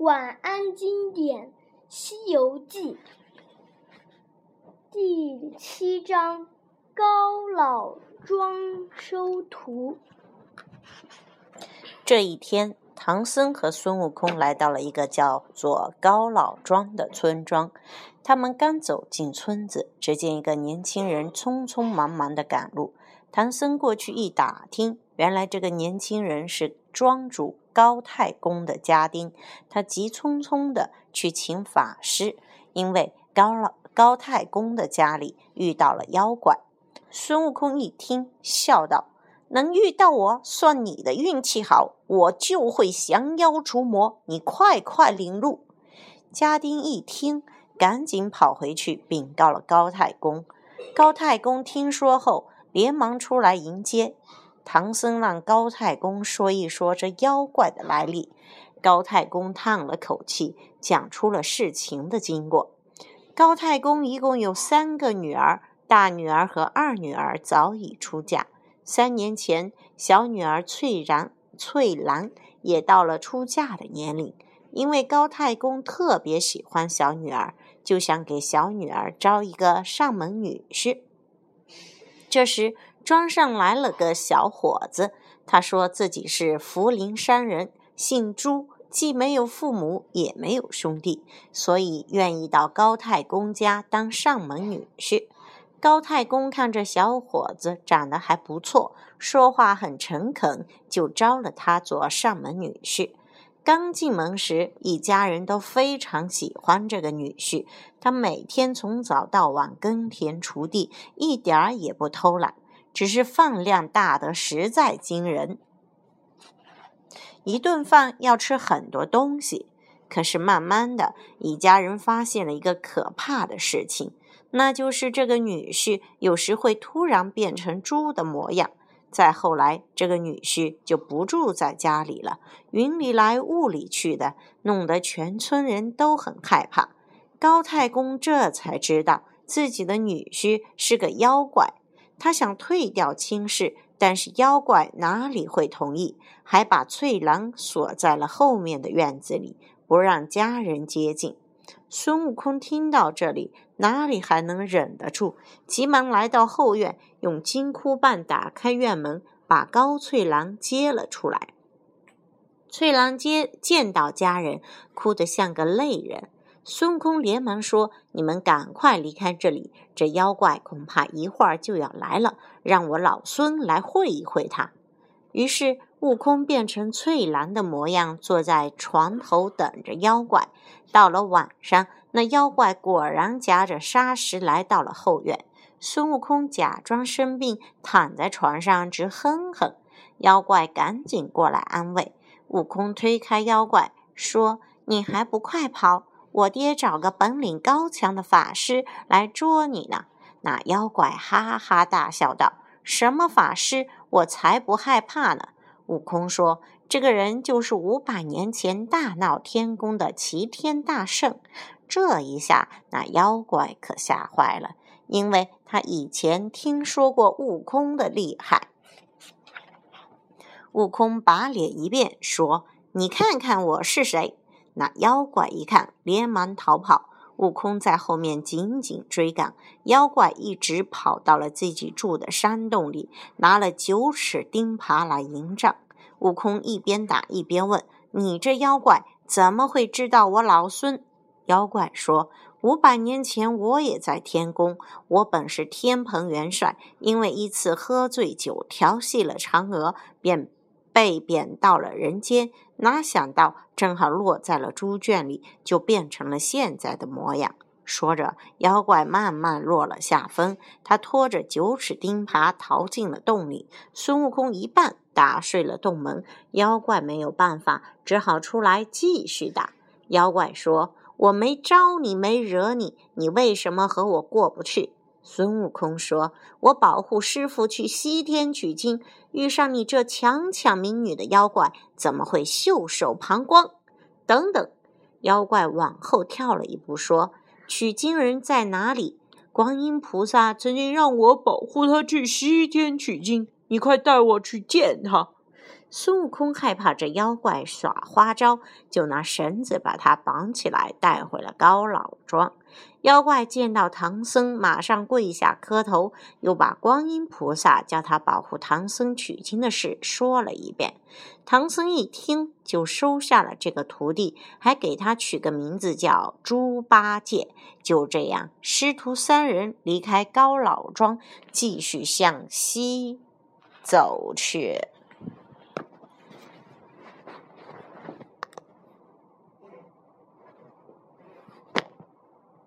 晚安经典《西游记》第七章：高老庄收徒。这一天，唐僧和孙悟空来到了一个叫做高老庄的村庄。他们刚走进村子，只见一个年轻人匆匆忙忙的赶路。唐僧过去一打听，原来这个年轻人是庄主。高太公的家丁，他急匆匆地去请法师，因为高老高太公的家里遇到了妖怪。孙悟空一听，笑道：“能遇到我，算你的运气好，我就会降妖除魔，你快快领路。”家丁一听，赶紧跑回去禀告了高太公。高太公听说后，连忙出来迎接。唐僧让高太公说一说这妖怪的来历。高太公叹了口气，讲出了事情的经过。高太公一共有三个女儿，大女儿和二女儿早已出嫁。三年前，小女儿翠然、翠兰也到了出嫁的年龄。因为高太公特别喜欢小女儿，就想给小女儿招一个上门女婿。这时，庄上来了个小伙子，他说自己是福陵山人，姓朱，既没有父母，也没有兄弟，所以愿意到高太公家当上门女婿。高太公看这小伙子长得还不错，说话很诚恳，就招了他做上门女婿。刚进门时，一家人都非常喜欢这个女婿，他每天从早到晚耕田锄地，一点儿也不偷懒。只是饭量大得实在惊人，一顿饭要吃很多东西。可是慢慢的，一家人发现了一个可怕的事情，那就是这个女婿有时会突然变成猪的模样。再后来，这个女婿就不住在家里了，云里来雾里去的，弄得全村人都很害怕。高太公这才知道自己的女婿是个妖怪。他想退掉亲事，但是妖怪哪里会同意？还把翠兰锁在了后面的院子里，不让家人接近。孙悟空听到这里，哪里还能忍得住？急忙来到后院，用金箍棒打开院门，把高翠兰接了出来。翠兰接见到家人，哭得像个泪人。孙悟空连忙说：“你们赶快离开这里，这妖怪恐怕一会儿就要来了，让我老孙来会一会他。”于是，悟空变成翠兰的模样，坐在床头等着妖怪。到了晚上，那妖怪果然夹着沙石来到了后院。孙悟空假装生病，躺在床上直哼哼。妖怪赶紧过来安慰。悟空推开妖怪，说：“你还不快跑！”我爹找个本领高强的法师来捉你呢。那妖怪哈哈大笑道：“什么法师？我才不害怕呢！”悟空说：“这个人就是五百年前大闹天宫的齐天大圣。”这一下，那妖怪可吓坏了，因为他以前听说过悟空的厉害。悟空把脸一变，说：“你看看我是谁？”那妖怪一看，连忙逃跑。悟空在后面紧紧追赶，妖怪一直跑到了自己住的山洞里，拿了九尺钉耙来迎战。悟空一边打一边问：“你这妖怪怎么会知道我老孙？”妖怪说：“五百年前我也在天宫，我本是天蓬元帅，因为一次喝醉酒调戏了嫦娥，便……”被贬到了人间，哪想到正好落在了猪圈里，就变成了现在的模样。说着，妖怪慢慢落了下风，他拖着九齿钉耙逃进了洞里。孙悟空一棒打碎了洞门，妖怪没有办法，只好出来继续打。妖怪说：“我没招你，没惹你，你为什么和我过不去？”孙悟空说：“我保护师傅去西天取经，遇上你这强抢民女的妖怪，怎么会袖手旁观？”等等，妖怪往后跳了一步，说：“取经人在哪里？观音菩萨曾经让我保护他去西天取经，你快带我去见他。”孙悟空害怕这妖怪耍花招，就拿绳子把他绑起来，带回了高老庄。妖怪见到唐僧，马上跪下磕头，又把观音菩萨叫他保护唐僧取经的事说了一遍。唐僧一听，就收下了这个徒弟，还给他取个名字叫猪八戒。就这样，师徒三人离开高老庄，继续向西走去。